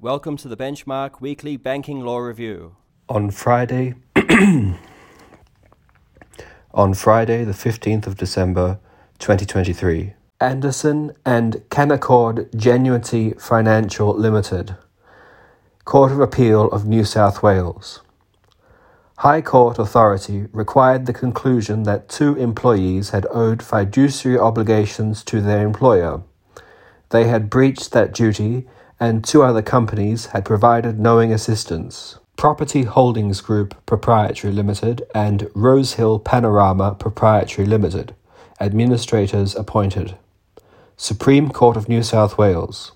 Welcome to the Benchmark Weekly Banking Law Review. On Friday, on Friday, the 15th of December, 2023, Anderson and Canaccord Genuity Financial Limited, Court of Appeal of New South Wales. High Court authority required the conclusion that two employees had owed fiduciary obligations to their employer. They had breached that duty and two other companies had provided knowing assistance. Property Holdings Group Proprietary Limited and Rosehill Panorama Proprietary Limited, administrators appointed. Supreme Court of New South Wales.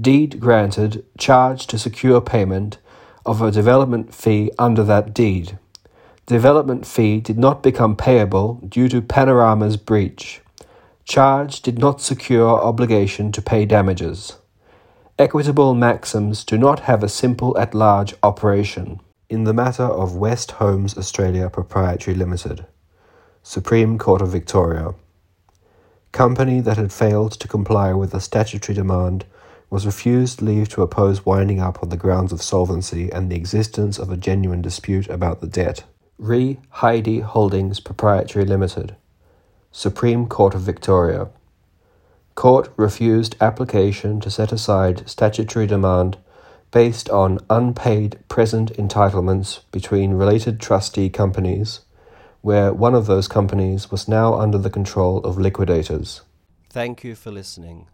Deed granted, charge to secure payment of a development fee under that deed. Development fee did not become payable due to Panorama's breach. Charge did not secure obligation to pay damages. Equitable maxims do not have a simple at large operation. In the matter of West Homes Australia Proprietary Limited, Supreme Court of Victoria, company that had failed to comply with a statutory demand was refused leave to oppose winding up on the grounds of solvency and the existence of a genuine dispute about the debt. Re Heidi Holdings Proprietary Limited, Supreme Court of Victoria. Court refused application to set aside statutory demand based on unpaid present entitlements between related trustee companies, where one of those companies was now under the control of liquidators. Thank you for listening.